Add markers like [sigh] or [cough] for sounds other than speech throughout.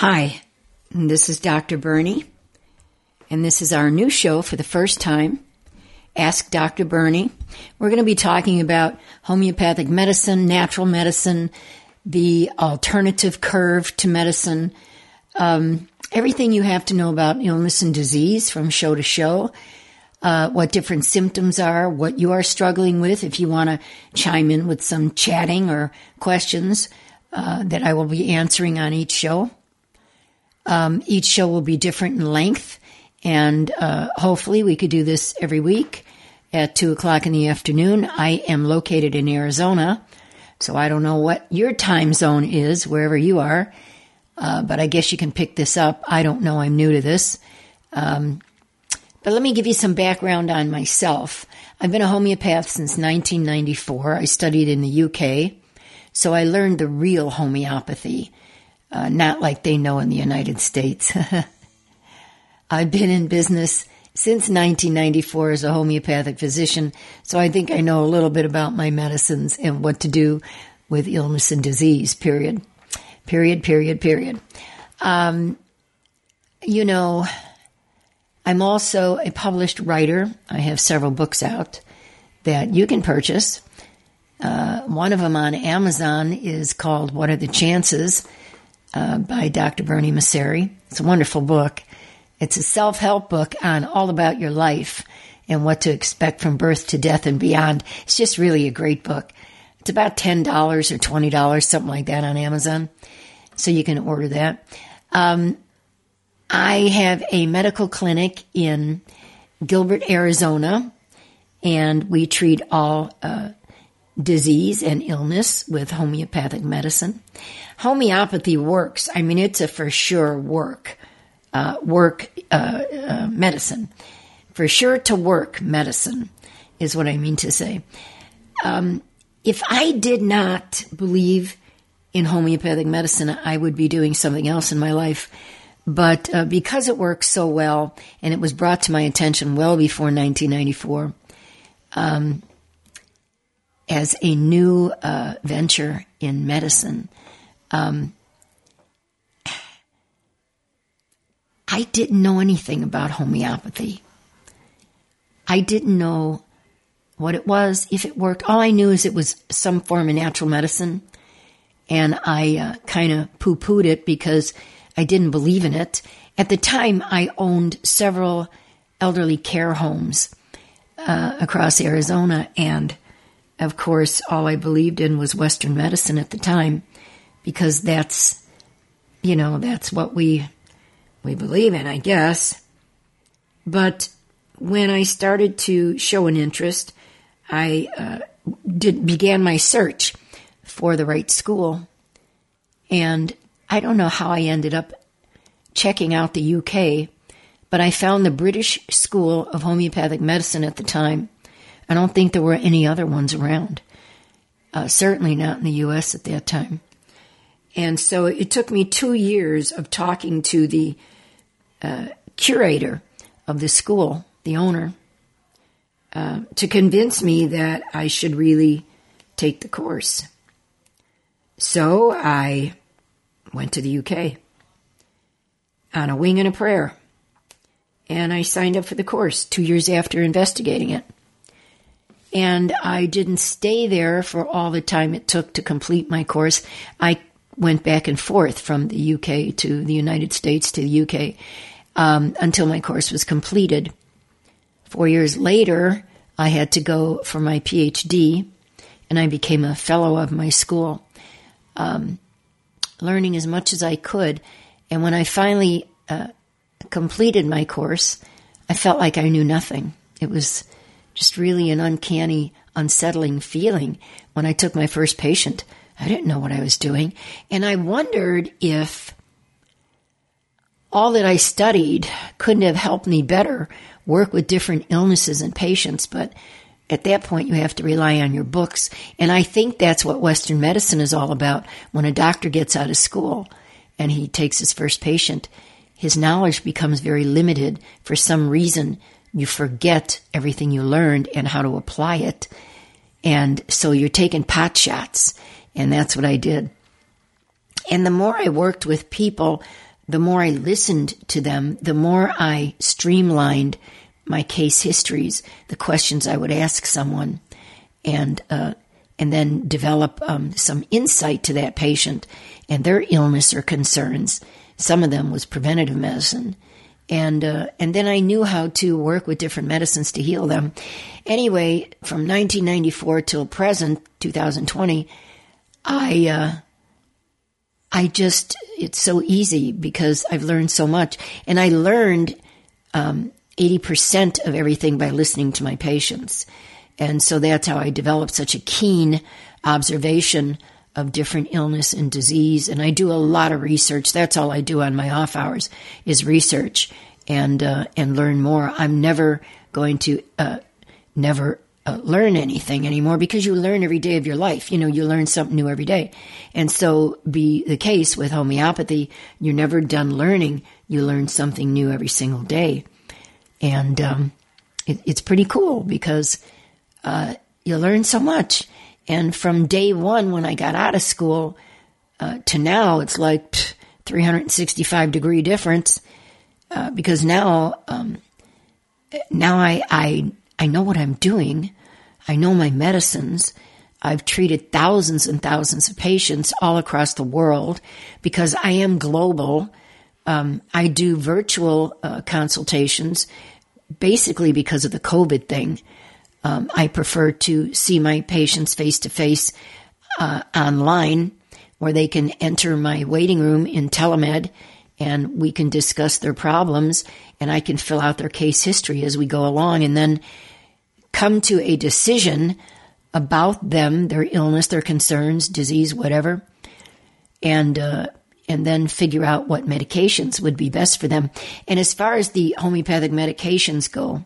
Hi, this is Dr. Bernie, and this is our new show for the first time, Ask Dr. Bernie. We're going to be talking about homeopathic medicine, natural medicine, the alternative curve to medicine, um, everything you have to know about illness and disease from show to show. Uh, what different symptoms are, what you are struggling with. If you want to chime in with some chatting or questions uh, that I will be answering on each show. Um, each show will be different in length, and uh, hopefully we could do this every week at 2 o'clock in the afternoon. I am located in Arizona, so I don't know what your time zone is, wherever you are, uh, but I guess you can pick this up. I don't know, I'm new to this. Um, but let me give you some background on myself. I've been a homeopath since 1994. I studied in the UK, so I learned the real homeopathy uh, not like they know in the United States. [laughs] I've been in business since 1994 as a homeopathic physician, so I think I know a little bit about my medicines and what to do with illness and disease, period. Period, period, period. Um, you know, I'm also a published writer. I have several books out that you can purchase. Uh, one of them on Amazon is called What Are the Chances? Uh, by Dr. Bernie Masseri. It's a wonderful book. It's a self help book on all about your life and what to expect from birth to death and beyond. It's just really a great book. It's about $10 or $20, something like that on Amazon. So you can order that. Um, I have a medical clinic in Gilbert, Arizona, and we treat all uh, disease and illness with homeopathic medicine. Homeopathy works. I mean, it's a for sure work, uh, work uh, uh, medicine. For sure to work medicine is what I mean to say. Um, if I did not believe in homeopathic medicine, I would be doing something else in my life. But uh, because it works so well, and it was brought to my attention well before 1994, um, as a new uh, venture in medicine. Um, I didn't know anything about homeopathy. I didn't know what it was, if it worked. All I knew is it was some form of natural medicine. And I uh, kind of poo pooed it because I didn't believe in it. At the time, I owned several elderly care homes uh, across Arizona, and of course, all I believed in was Western medicine at the time because that's, you know, that's what we, we believe in, I guess. But when I started to show an interest, I uh, did, began my search for the right school. And I don't know how I ended up checking out the UK, but I found the British School of Homeopathic Medicine at the time I don't think there were any other ones around. Uh, certainly not in the U.S. at that time. And so it took me two years of talking to the uh, curator of the school, the owner, uh, to convince me that I should really take the course. So I went to the UK on a wing and a prayer. And I signed up for the course two years after investigating it. And I didn't stay there for all the time it took to complete my course. I went back and forth from the UK to the United States to the UK um, until my course was completed. Four years later, I had to go for my PhD, and I became a fellow of my school, um, learning as much as I could. And when I finally uh, completed my course, I felt like I knew nothing. It was just really an uncanny, unsettling feeling when I took my first patient. I didn't know what I was doing. And I wondered if all that I studied couldn't have helped me better work with different illnesses and patients. But at that point, you have to rely on your books. And I think that's what Western medicine is all about. When a doctor gets out of school and he takes his first patient, his knowledge becomes very limited. For some reason, you forget everything you learned and how to apply it. And so you're taking pot shots. And that's what I did. And the more I worked with people, the more I listened to them, the more I streamlined my case histories, the questions I would ask someone, and uh, and then develop um, some insight to that patient and their illness or concerns, some of them was preventative medicine. And uh, and then I knew how to work with different medicines to heal them. Anyway, from 1994 till present, 2020, I uh, I just it's so easy because I've learned so much, and I learned um, 80% of everything by listening to my patients, and so that's how I developed such a keen observation of different illness and disease. And I do a lot of research. That's all I do on my off hours is research and uh, and learn more. I'm never going to uh, never uh, learn anything anymore because you learn every day of your life. You know, you learn something new every day, and so be the case with homeopathy. You're never done learning. You learn something new every single day, and um, it, it's pretty cool because uh, you learn so much and from day one, when I got out of school uh, to now, it's like pff, 365 degree difference uh, because now, um, now I, I, I know what I'm doing. I know my medicines. I've treated thousands and thousands of patients all across the world because I am global. Um, I do virtual uh, consultations basically because of the COVID thing. Um, I prefer to see my patients face to face online where they can enter my waiting room in telemed and we can discuss their problems and I can fill out their case history as we go along and then come to a decision about them, their illness, their concerns, disease, whatever, and uh, and then figure out what medications would be best for them. And as far as the homeopathic medications go,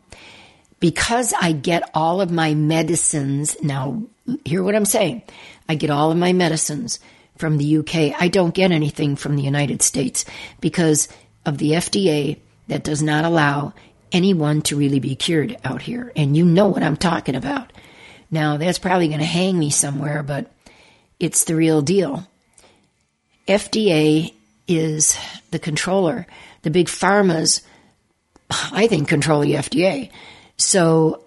because I get all of my medicines now, hear what I'm saying. I get all of my medicines from the UK. I don't get anything from the United States because of the FDA that does not allow anyone to really be cured out here. And you know what I'm talking about. Now, that's probably going to hang me somewhere, but it's the real deal. FDA is the controller. The big pharmas, I think, control the FDA. So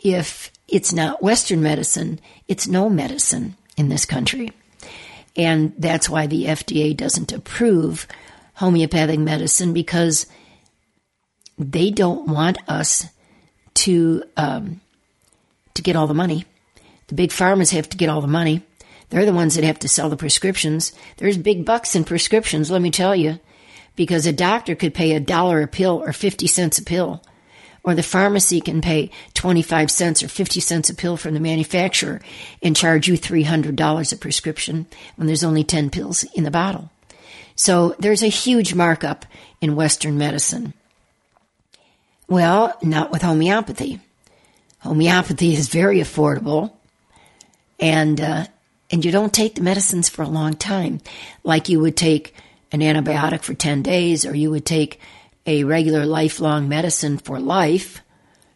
if it's not Western medicine, it's no medicine in this country. And that's why the FDA doesn't approve homeopathic medicine because they don't want us to um, to get all the money. The big pharmas have to get all the money. They're the ones that have to sell the prescriptions. There's big bucks in prescriptions, let me tell you, because a doctor could pay a dollar a pill or 50 cents a pill or the pharmacy can pay 25 cents or 50 cents a pill from the manufacturer and charge you $300 a prescription when there's only 10 pills in the bottle. So there's a huge markup in Western medicine. Well, not with homeopathy. Homeopathy is very affordable, and uh, and you don't take the medicines for a long time, like you would take an antibiotic for ten days, or you would take a regular lifelong medicine for life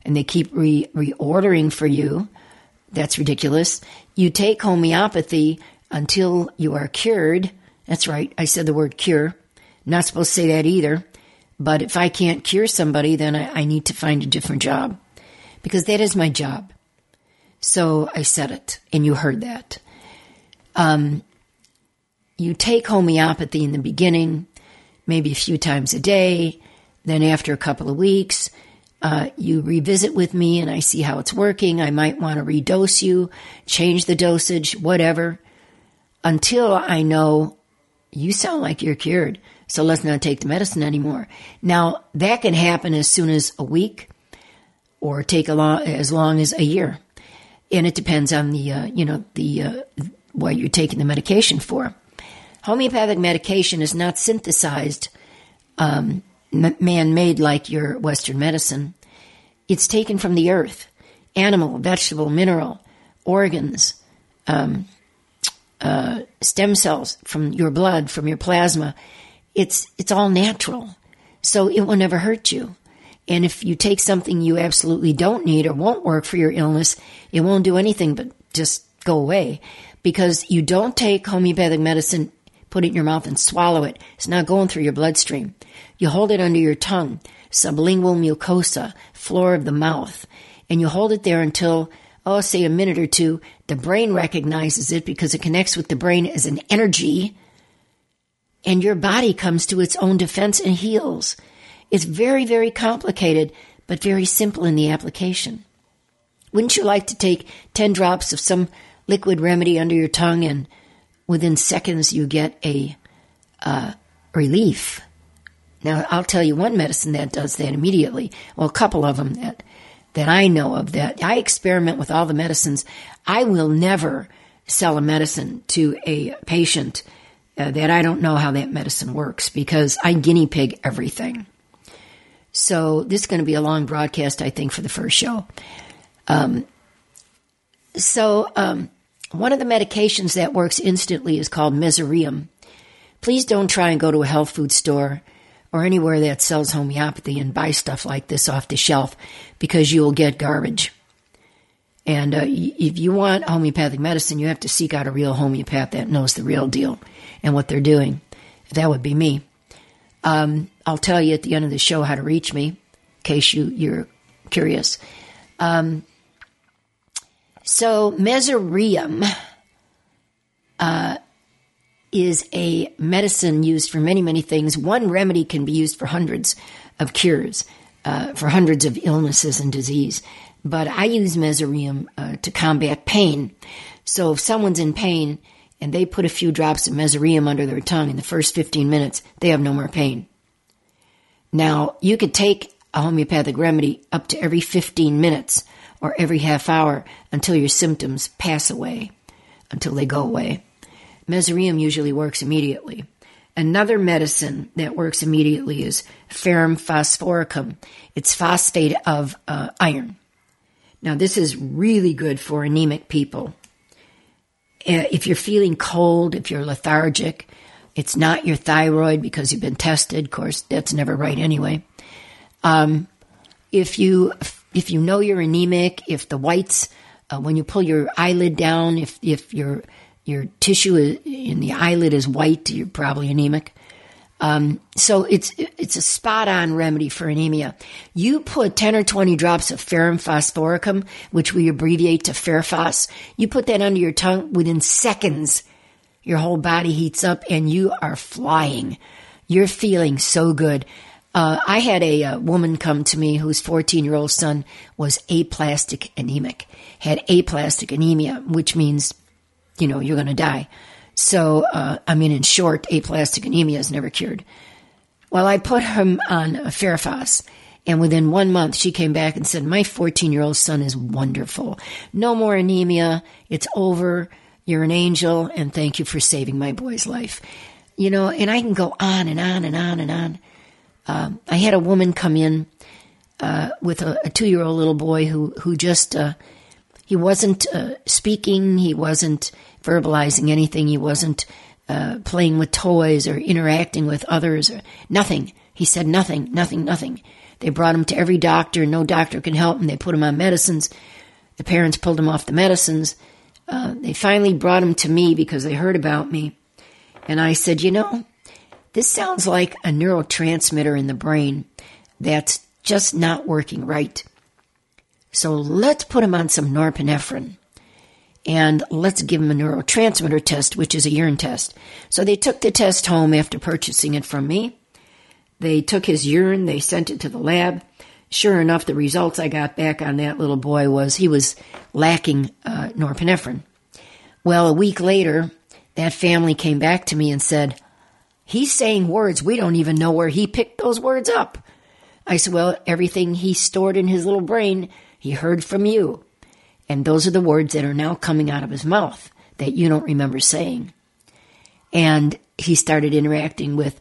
and they keep re- reordering for you, that's ridiculous. You take homeopathy until you are cured. That's right, I said the word cure. Not supposed to say that either. But if I can't cure somebody, then I, I need to find a different job because that is my job. So I said it, and you heard that. Um, you take homeopathy in the beginning, maybe a few times a day. Then after a couple of weeks, uh, you revisit with me and I see how it's working. I might want to redose you, change the dosage, whatever, until I know you sound like you're cured. So let's not take the medicine anymore. Now that can happen as soon as a week or take a long, as long as a year. And it depends on the, uh, you know, the, uh, what you're taking the medication for. Homeopathic medication is not synthesized, um, man made like your Western medicine. It's taken from the earth, animal, vegetable, mineral, organs, um, uh, stem cells from your blood, from your plasma. It's it's all natural, so it will never hurt you. And if you take something you absolutely don't need or won't work for your illness, it won't do anything but just go away because you don't take homeopathic medicine, put it in your mouth and swallow it. It's not going through your bloodstream. You hold it under your tongue, sublingual mucosa, floor of the mouth, and you hold it there until, oh, say a minute or two. The brain recognizes it because it connects with the brain as an energy and your body comes to its own defense and heals. It's very, very complicated, but very simple in the application. Wouldn't you like to take 10 drops of some liquid remedy under your tongue and within seconds you get a uh, relief? Now, I'll tell you one medicine that does that immediately. Well, a couple of them that, that I know of that I experiment with all the medicines. I will never sell a medicine to a patient uh, that I don't know how that medicine works because I guinea pig everything. So this is going to be a long broadcast, I think, for the first show. Um, so um, one of the medications that works instantly is called Mezereum. Please don't try and go to a health food store or anywhere that sells homeopathy and buy stuff like this off the shelf because you will get garbage. And uh, if you want homeopathic medicine, you have to seek out a real homeopath that knows the real deal and what they're doing. That would be me. Um, I'll tell you at the end of the show how to reach me, in case you, you're curious. Um, so, mezereum uh, is a medicine used for many, many things. One remedy can be used for hundreds of cures, uh, for hundreds of illnesses and disease. But I use mezereum uh, to combat pain. So, if someone's in pain, and they put a few drops of mezereum under their tongue in the first 15 minutes, they have no more pain. Now, you could take a homeopathic remedy up to every 15 minutes or every half hour until your symptoms pass away, until they go away. Mezereum usually works immediately. Another medicine that works immediately is ferrum phosphoricum. It's phosphate of uh, iron. Now, this is really good for anemic people. Uh, if you're feeling cold, if you're lethargic, it's not your thyroid because you've been tested. Of course, that's never right anyway. Um, if you if you know you're anemic, if the whites uh, when you pull your eyelid down, if if your your tissue in the eyelid is white, you're probably anemic. Um, so it's it's a spot on remedy for anemia. You put ten or twenty drops of ferrum phosphoricum, which we abbreviate to Ferphos. You put that under your tongue within seconds. Your whole body heats up and you are flying. You're feeling so good. Uh, I had a, a, woman come to me whose 14 year old son was aplastic anemic, had aplastic anemia, which means, you know, you're going to die. So, uh, I mean, in short, aplastic anemia is never cured. Well, I put him on Ferphos, and within one month, she came back and said, My 14 year old son is wonderful. No more anemia. It's over. You're an angel, and thank you for saving my boy's life. You know, and I can go on and on and on and on. Um, I had a woman come in uh, with a, a two year old little boy who, who just, uh, he wasn't uh, speaking, he wasn't verbalizing anything. He wasn't uh, playing with toys or interacting with others or nothing. He said nothing, nothing, nothing. They brought him to every doctor. No doctor can help him. They put him on medicines. The parents pulled him off the medicines. Uh, they finally brought him to me because they heard about me. And I said, you know, this sounds like a neurotransmitter in the brain that's just not working right. So let's put him on some norepinephrine. and let's give him a neurotransmitter test, which is a urine test. So they took the test home after purchasing it from me. They took his urine, they sent it to the lab. Sure enough, the results I got back on that little boy was he was lacking uh, norepinephrine. Well, a week later, that family came back to me and said, He's saying words. We don't even know where he picked those words up. I said, Well, everything he stored in his little brain, he heard from you. And those are the words that are now coming out of his mouth that you don't remember saying. And he started interacting with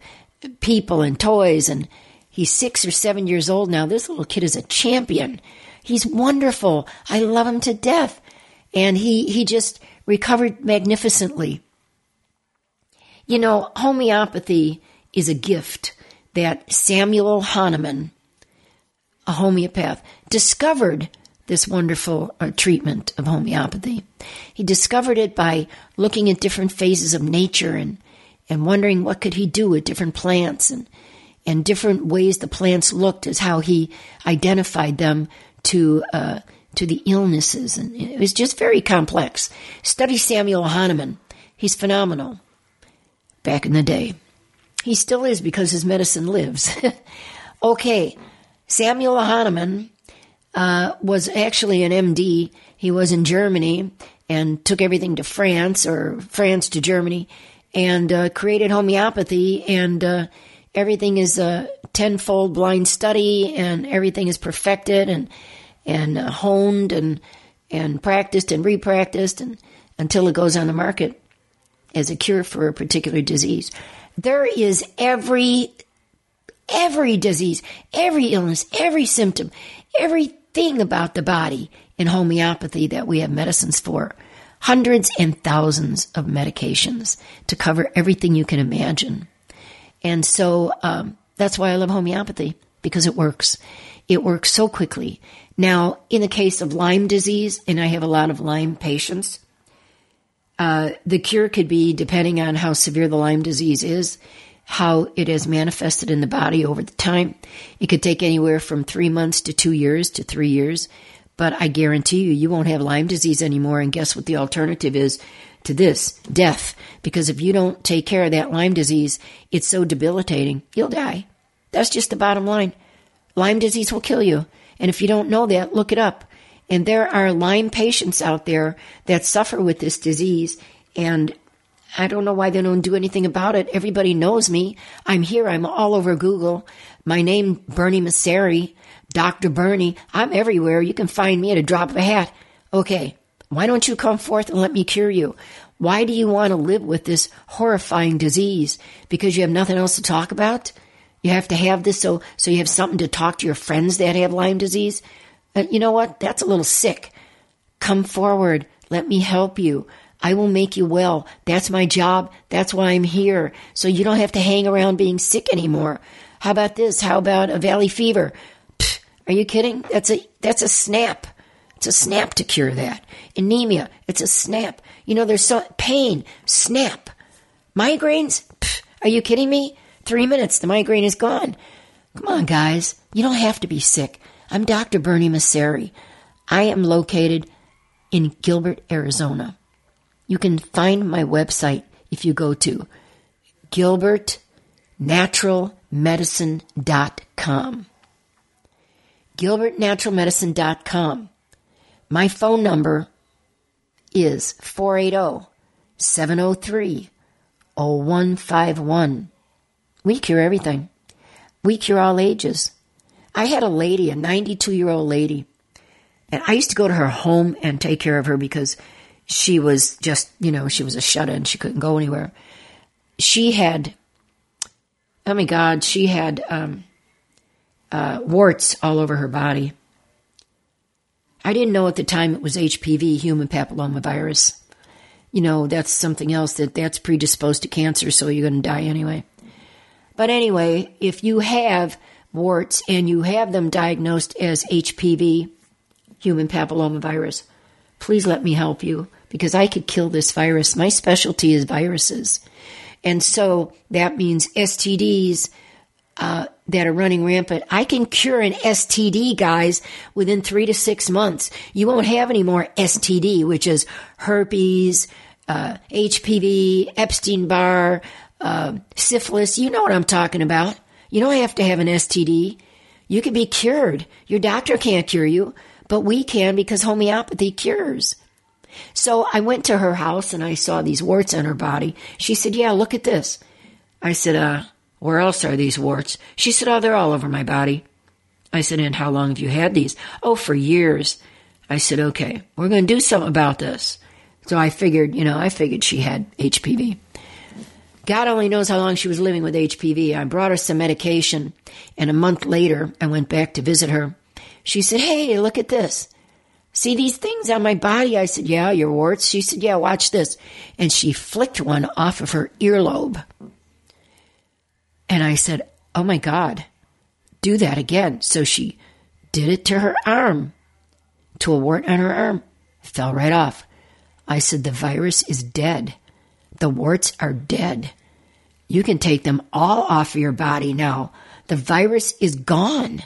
people and toys, and he's six or seven years old now. This little kid is a champion. He's wonderful. I love him to death. And he, he just recovered magnificently. You know, homeopathy is a gift that Samuel Hahnemann, a homeopath, discovered this wonderful uh, treatment of homeopathy. He discovered it by looking at different phases of nature and, and wondering what could he do with different plants and, and different ways the plants looked as how he identified them to, uh, to the illnesses. And it was just very complex. Study Samuel Hahnemann. He's phenomenal. Back in the day. He still is because his medicine lives. [laughs] okay. Samuel Hahnemann uh, was actually an MD. He was in Germany and took everything to France or France to Germany and uh, created homeopathy. And uh, everything is a tenfold blind study, and everything is perfected and and uh, honed and and practiced and repracticed and until it goes on the market as a cure for a particular disease. There is every every disease, every illness, every symptom, everything about the body in homeopathy that we have medicines for. Hundreds and thousands of medications to cover everything you can imagine. And so um, that's why I love homeopathy because it works. It works so quickly. Now, in the case of Lyme disease, and I have a lot of Lyme patients, uh, the cure could be, depending on how severe the Lyme disease is, how it has manifested in the body over the time. It could take anywhere from three months to two years to three years. But I guarantee you, you won't have Lyme disease anymore. And guess what the alternative is to this? Death. Because if you don't take care of that Lyme disease, it's so debilitating, you'll die. That's just the bottom line. Lyme disease will kill you. And if you don't know that, look it up. And there are Lyme patients out there that suffer with this disease. And I don't know why they don't do anything about it. Everybody knows me. I'm here. I'm all over Google. My name, Bernie Masseri, Dr. Bernie. I'm everywhere. You can find me at a drop of a hat. Okay. Why don't you come forth and let me cure you? Why do you want to live with this horrifying disease? Because you have nothing else to talk about? You have to have this so, so you have something to talk to your friends that have Lyme disease? Uh, you know what? That's a little sick. Come forward. Let me help you. I will make you well. That's my job. That's why I'm here. So you don't have to hang around being sick anymore. How about this? How about a valley fever? Pfft, are you kidding? That's a that's a snap. It's a snap to cure that. Anemia, it's a snap. You know, there's so pain, snap. Migraines, Pfft, are you kidding me? Three minutes, the migraine is gone. Come on, guys. You don't have to be sick. I'm Dr. Bernie Masseri. I am located in Gilbert, Arizona. You can find my website if you go to gilbertnaturalmedicine.com. gilbertnaturalmedicine.com. My phone number is 480 703 0151. We cure everything. We cure all ages. I had a lady, a 92 year old lady, and I used to go to her home and take care of her because she was just, you know, she was a shut in. She couldn't go anywhere. She had, oh my God, she had um, uh, warts all over her body. I didn't know at the time it was HPV, human papillomavirus. You know, that's something else that that's predisposed to cancer, so you're going to die anyway. But anyway, if you have warts and you have them diagnosed as HPV, human papillomavirus, please let me help you because I could kill this virus. My specialty is viruses. And so that means STDs, uh, that are running rampant. I can cure an STD, guys, within three to six months. You won't have any more STD, which is herpes, uh, HPV, Epstein Barr, uh, syphilis. You know what I'm talking about. You don't have to have an STD. You can be cured. Your doctor can't cure you, but we can because homeopathy cures. So I went to her house and I saw these warts on her body. She said, Yeah, look at this. I said, Uh, where else are these warts? She said, Oh, they're all over my body. I said, And how long have you had these? Oh, for years. I said, Okay, we're going to do something about this. So I figured, you know, I figured she had HPV. God only knows how long she was living with HPV. I brought her some medication, and a month later, I went back to visit her. She said, Hey, look at this. See these things on my body? I said, Yeah, your warts. She said, Yeah, watch this. And she flicked one off of her earlobe. And I said, Oh my God, do that again. So she did it to her arm, to a wart on her arm. Fell right off. I said, The virus is dead. The warts are dead. You can take them all off your body now. The virus is gone.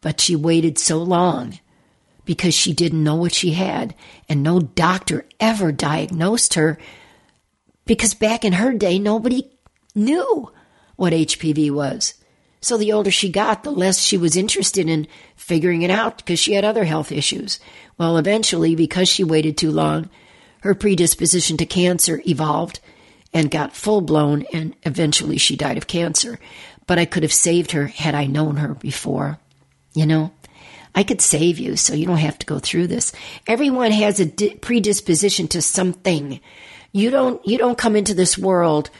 But she waited so long because she didn't know what she had, and no doctor ever diagnosed her because back in her day, nobody knew what HPV was. So the older she got, the less she was interested in figuring it out because she had other health issues. Well, eventually, because she waited too long, her predisposition to cancer evolved and got full blown, and eventually she died of cancer. But I could have saved her had I known her before. You know, I could save you so you don't have to go through this. Everyone has a di- predisposition to something. You don't you don't come into this world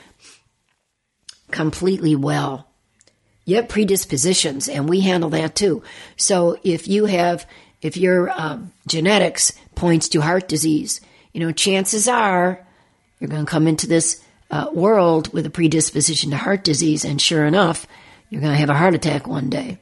completely well. You have predispositions, and we handle that too. So if you have, if your um, genetics points to heart disease, you know, chances are you're going to come into this uh, world with a predisposition to heart disease, and sure enough, you're going to have a heart attack one day.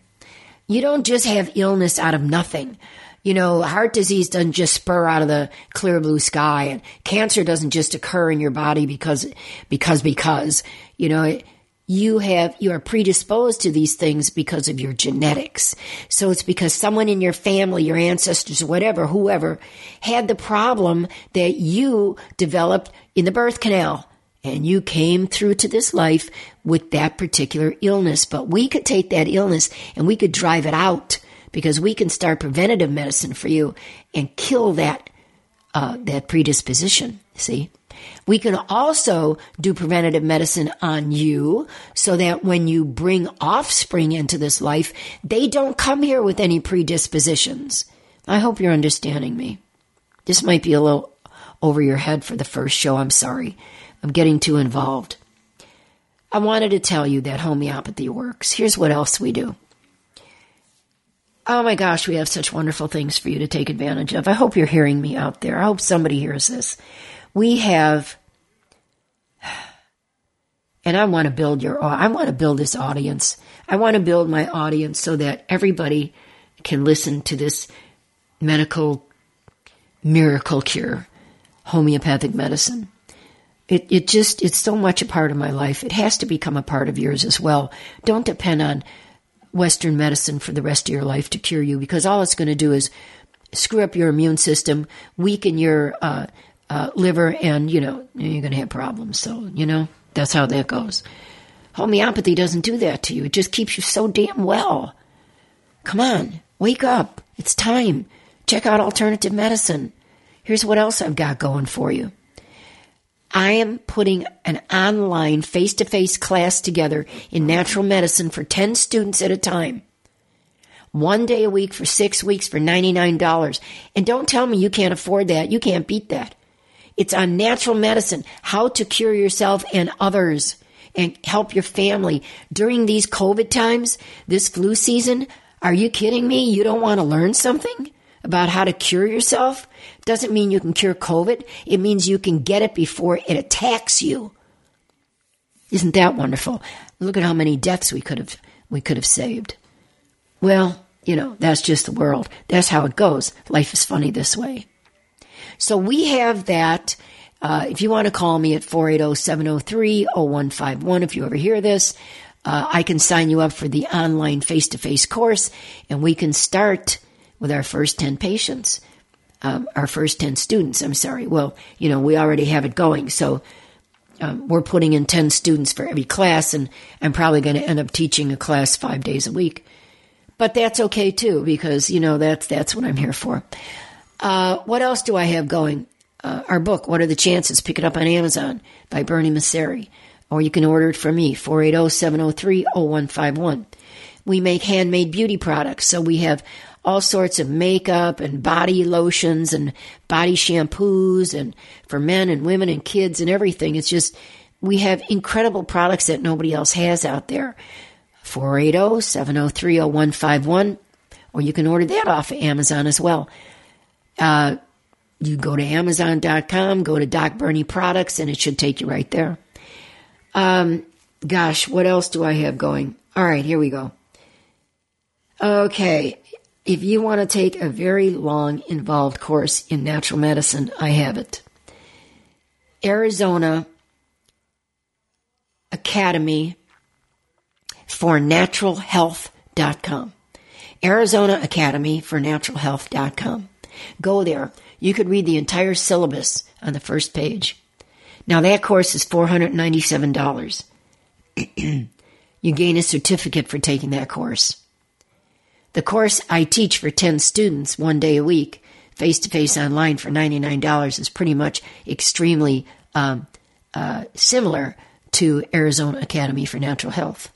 You don't just have illness out of nothing. You know, heart disease doesn't just spur out of the clear blue sky, and cancer doesn't just occur in your body because, because, because. You know, it, you have you are predisposed to these things because of your genetics. So it's because someone in your family, your ancestors, whatever, whoever, had the problem that you developed in the birth canal. And you came through to this life with that particular illness. But we could take that illness and we could drive it out because we can start preventative medicine for you and kill that uh, that predisposition. See? We can also do preventative medicine on you so that when you bring offspring into this life, they don't come here with any predispositions. I hope you're understanding me. This might be a little over your head for the first show. I'm sorry. I'm getting too involved. I wanted to tell you that homeopathy works. Here's what else we do. Oh my gosh, we have such wonderful things for you to take advantage of. I hope you're hearing me out there. I hope somebody hears this we have and I want to build your I want to build this audience. I want to build my audience so that everybody can listen to this medical miracle cure, homeopathic medicine. It it just it's so much a part of my life. It has to become a part of yours as well. Don't depend on Western medicine for the rest of your life to cure you because all it's going to do is screw up your immune system, weaken your uh, uh, liver, and you know you're going to have problems. So you know that's how that goes. Homeopathy doesn't do that to you. It just keeps you so damn well. Come on, wake up. It's time. Check out alternative medicine. Here's what else I've got going for you. I am putting an online face to face class together in natural medicine for 10 students at a time. One day a week for six weeks for $99. And don't tell me you can't afford that. You can't beat that. It's on natural medicine, how to cure yourself and others and help your family during these COVID times, this flu season. Are you kidding me? You don't want to learn something about how to cure yourself? Doesn't mean you can cure COVID. It means you can get it before it attacks you. Isn't that wonderful? Look at how many deaths we could have we could have saved. Well, you know, that's just the world. That's how it goes. Life is funny this way. So we have that Uh, if you want to call me at 480 703 0151, if you ever hear this, uh, I can sign you up for the online face to face course and we can start with our first 10 patients, um, our first 10 students. I'm sorry. Well, you know, we already have it going. So um, we're putting in 10 students for every class, and I'm probably going to end up teaching a class five days a week. But that's okay too, because, you know, that's, that's what I'm here for. Uh, what else do I have going? Uh, our book, What Are the Chances? Pick it up on Amazon by Bernie Masseri. Or you can order it from me, 480-703-0151. We make handmade beauty products, so we have all sorts of makeup and body lotions and body shampoos and for men and women and kids and everything. It's just, we have incredible products that nobody else has out there. 480 703 0151, or you can order that off of Amazon as well. Uh, you go to Amazon.com, go to Doc Bernie Products, and it should take you right there. Um, gosh, what else do I have going? All right, here we go. Okay, if you want to take a very long, involved course in natural medicine, I have it. Arizona Academy for Natural Health.com. Arizona Academy for Natural Health.com. Go there. You could read the entire syllabus on the first page. Now that course is $497. [clears throat] you gain a certificate for taking that course. The course I teach for 10 students one day a week, face to face online for $99, is pretty much extremely um, uh, similar to Arizona Academy for Natural Health.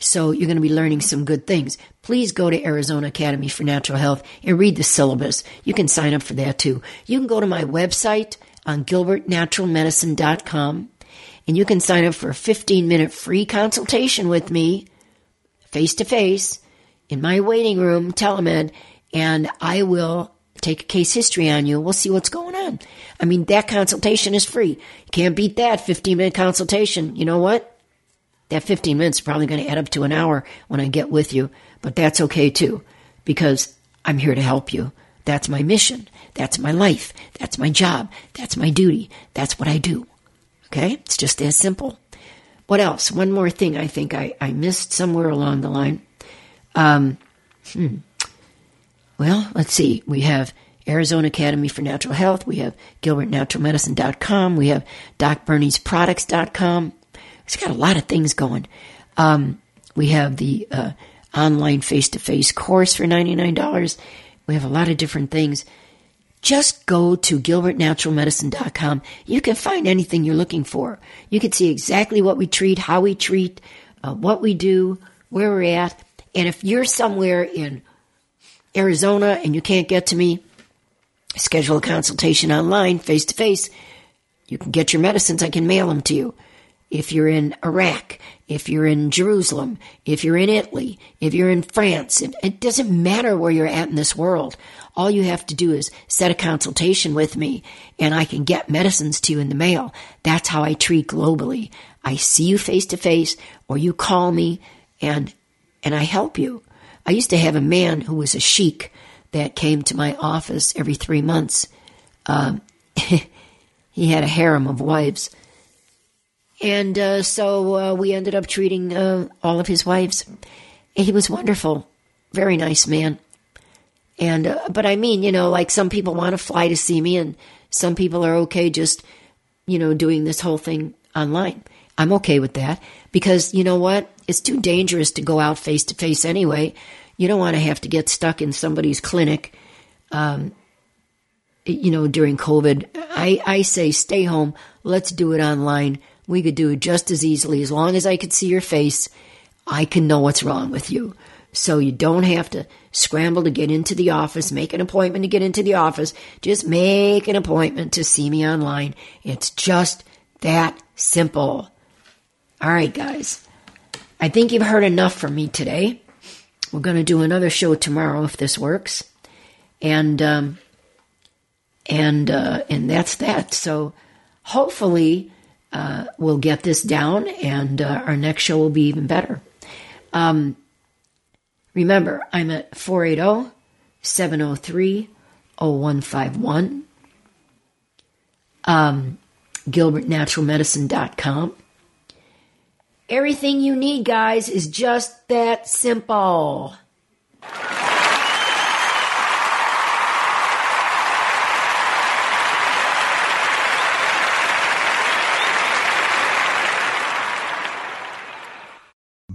So you're going to be learning some good things. Please go to Arizona Academy for Natural Health and read the syllabus. You can sign up for that too. You can go to my website on gilbertnaturalmedicine.com and you can sign up for a 15 minute free consultation with me face to face in my waiting room, telemed, and I will take a case history on you. We'll see what's going on. I mean, that consultation is free. You can't beat that 15 minute consultation. You know what? That 15 minutes is probably going to add up to an hour when I get with you, but that's okay too, because I'm here to help you. That's my mission. That's my life. That's my job. That's my duty. That's what I do. Okay? It's just as simple. What else? One more thing I think I, I missed somewhere along the line. Um, hmm. Well, let's see. We have Arizona Academy for Natural Health. We have GilbertNaturalMedicine.com. We have DocBerniesProducts.com. It's got a lot of things going. Um, we have the uh, online face-to-face course for $99. We have a lot of different things. Just go to gilbertnaturalmedicine.com. You can find anything you're looking for. You can see exactly what we treat, how we treat, uh, what we do, where we're at. And if you're somewhere in Arizona and you can't get to me, schedule a consultation online, face to face. You can get your medicines. I can mail them to you. If you're in Iraq, if you're in Jerusalem, if you're in Italy, if you're in France, it, it doesn't matter where you're at in this world. All you have to do is set a consultation with me and I can get medicines to you in the mail. That's how I treat globally. I see you face to face or you call me and and I help you. I used to have a man who was a sheik that came to my office every three months. Um, [laughs] he had a harem of wives. And uh, so uh, we ended up treating uh, all of his wives. He was wonderful, very nice man. And uh, but I mean, you know, like some people want to fly to see me, and some people are okay just, you know, doing this whole thing online. I'm okay with that because you know what? It's too dangerous to go out face to face anyway. You don't want to have to get stuck in somebody's clinic, um, you know, during COVID. I, I say stay home. Let's do it online. We could do it just as easily as long as I could see your face. I can know what's wrong with you. So you don't have to scramble to get into the office, make an appointment to get into the office. Just make an appointment to see me online. It's just that simple. All right, guys. I think you've heard enough from me today. We're going to do another show tomorrow if this works, and um, and uh, and that's that. So hopefully uh, we'll get this down, and uh, our next show will be even better. Um, remember, I'm at 480 703 0151. Um, gilbertnaturalmedicine.com. Everything you need, guys, is just that simple.